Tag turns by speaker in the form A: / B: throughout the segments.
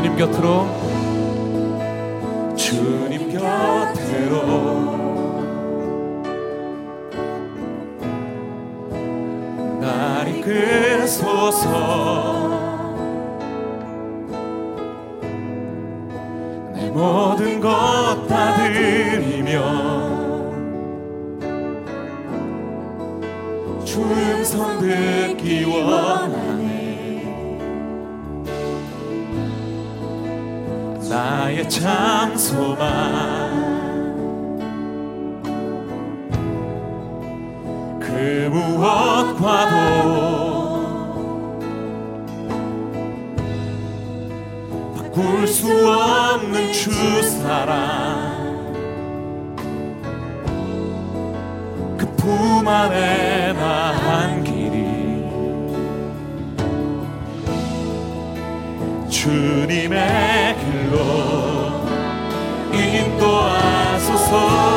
A: 주님 곁으로.
B: 주님 곁으로. 날 이끌소서. 내 모든 것 다 드리며 주음 성 듣기 원하 나의
C: 창소만
B: 그 무엇과도 바꿀 수 없는
D: 주 사랑.
B: 그 품 안에 나한 길이 주님의 길로 só.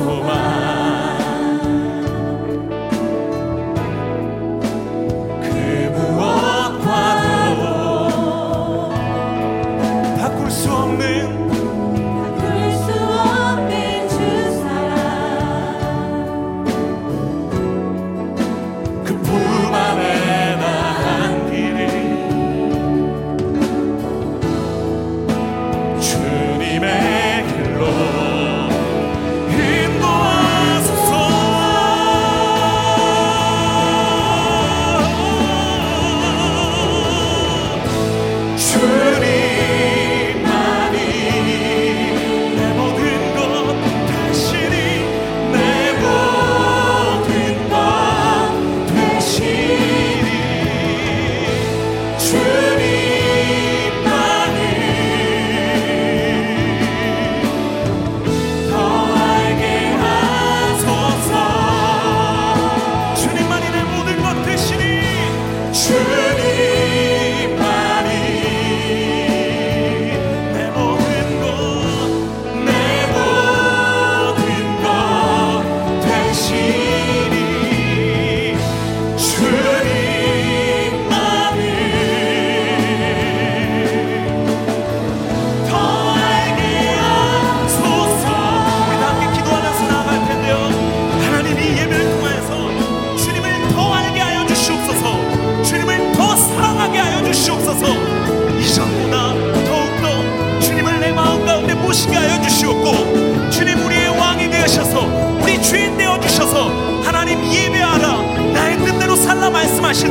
C: 소망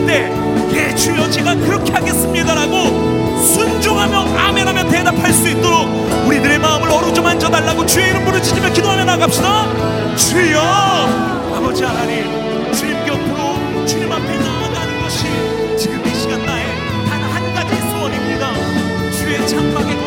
C: 때, 예, 주여 제가 그렇게 하겠습니다라고 순종하며 아멘하며 대답할 수 있도록 우리들의 마음을 어루좀 만져달라고 주의 이름 부르짖으며 기도하며 나갑시다. 주여, 아버지 하나님, 주님 곁으로 주님 앞에 넘어가는 것이 지금 이 시간 나의 단 한 가지 소원입니다. 주의 장막에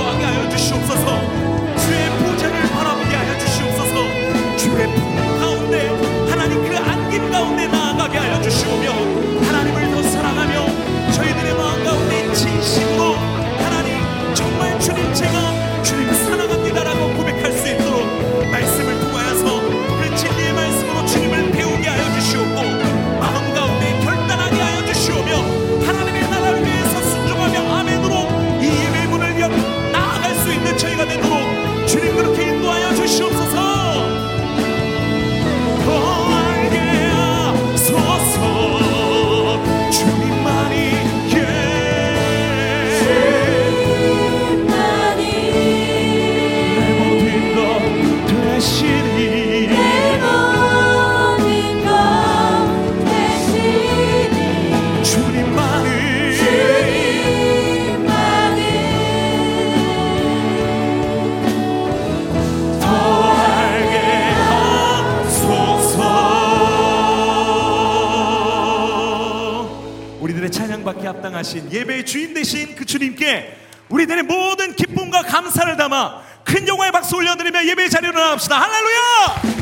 C: 하신 예배의 주인 되신 그 주님께 우리들의 모든 기쁨과 감사를 담아 큰 영화의 박수 올려드리며 예배의 자리로 나갑시다. 할렐루야!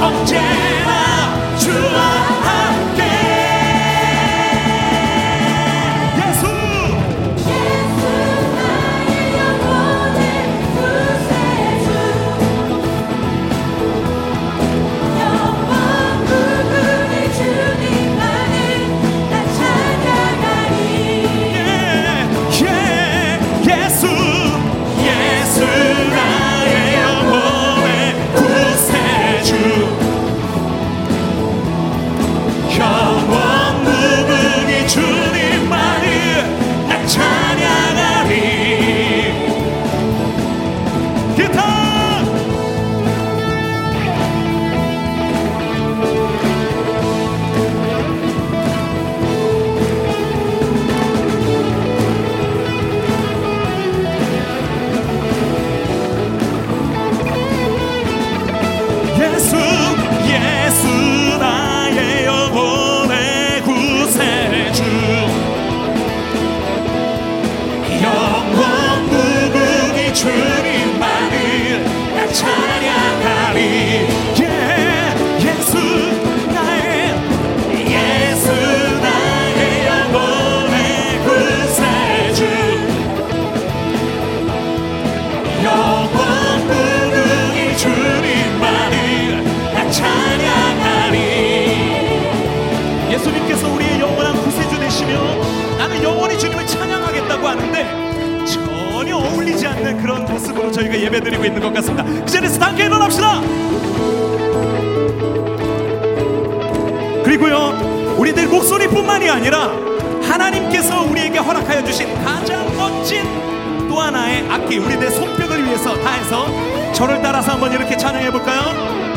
C: of. 그리고요, 우리들 목소리뿐만이 아니라 하나님께서 우리에게 허락하여 주신 가장 멋진 또 하나의 악기, 우리들의 손뼉을 위해서 다해서 저를 따라서 한번 이렇게 찬양해 볼까요?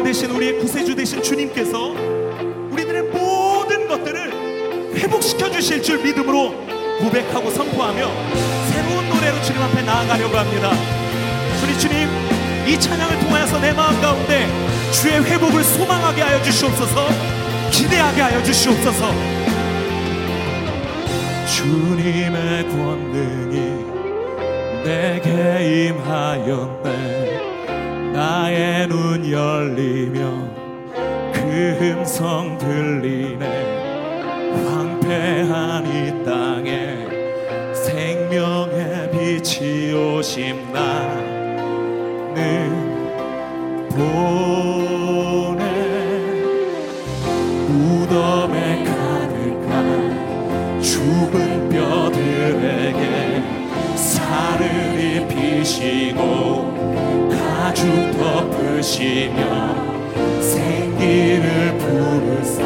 C: 왕 대신 우리의 구세주 대신 주님께서 우리들의 모든 것들을 회복시켜 주실 줄 믿음으로 고백하고 선포하며 새로운 노래로 주님 앞에 나아가려고 합니다. 우리 주님 이 찬양을 통하여서 내 마음 가운데 주의 회복을 소망하게 하여 주시옵소서 기대하게 하여 주시옵소서
B: 주님의 권능이 내게 임하였네 나의 눈 열리며 그 음성 들리네. 황폐한 이 땅에 생명의 빛이 오심 나는 보내 무덤에 가득한 죽은 뼈들에게 살을 입히시고 가죽 덮으시며 생기를 부르사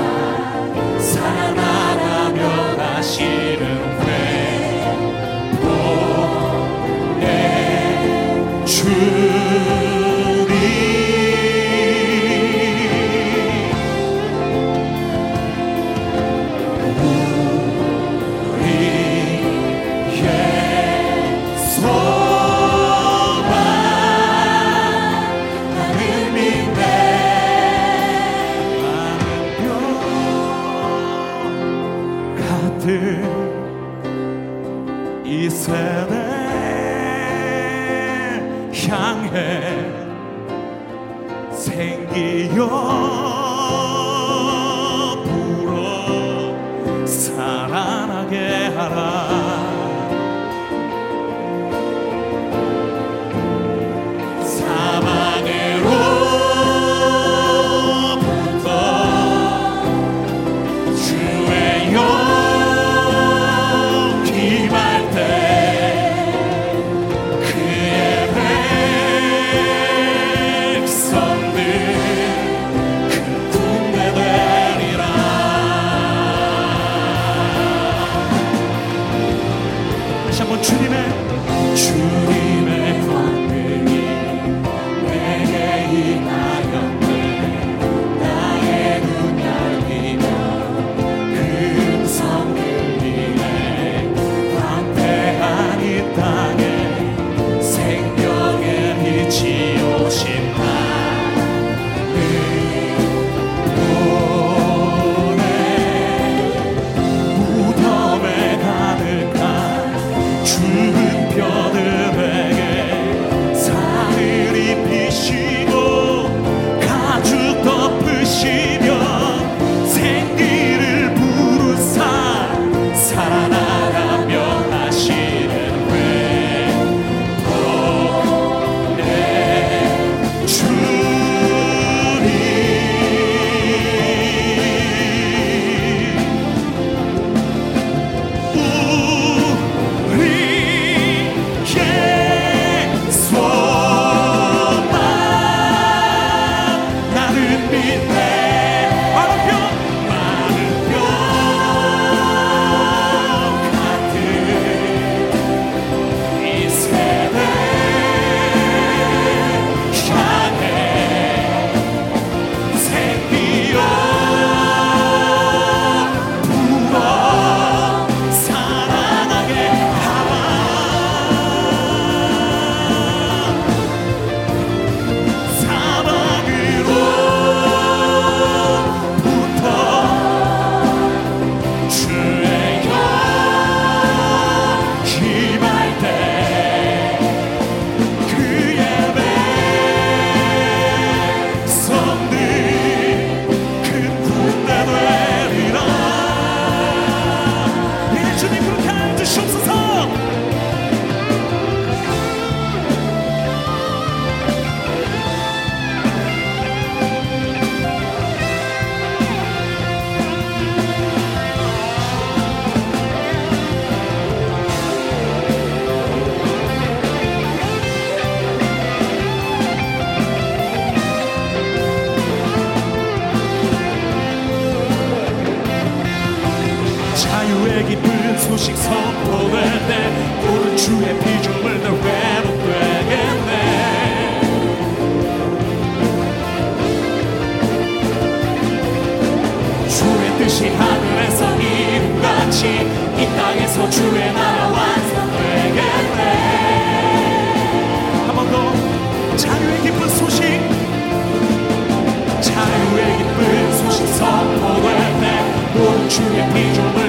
B: 살아나가며 하시 생기여 불어 살아나게 하라 也没准备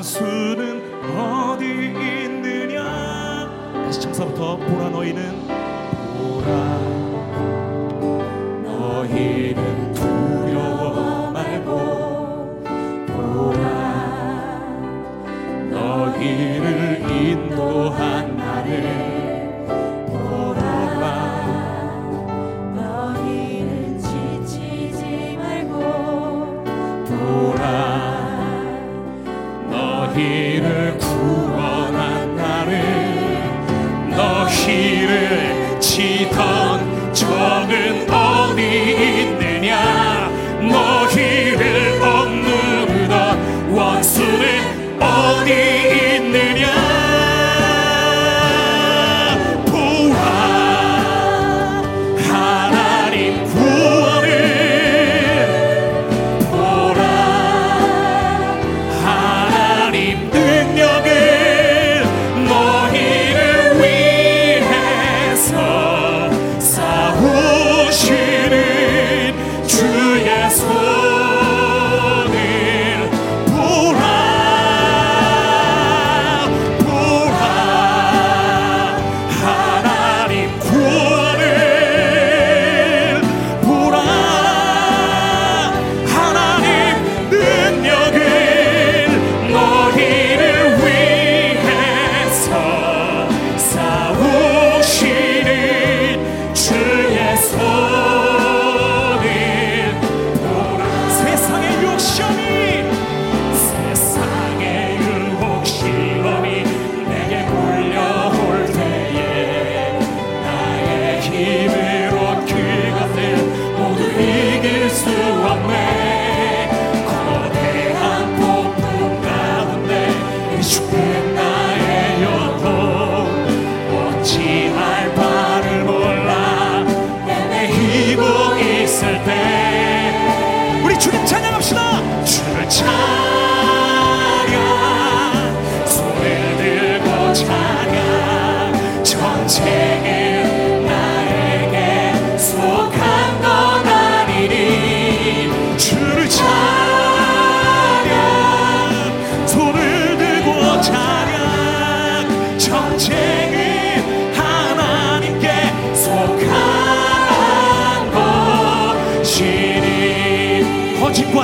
B: 원수는 어디 있느냐? 다시 청사부터 보라 너희는 보라.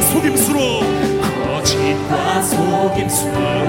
B: 속임수로. 거짓과 속임수로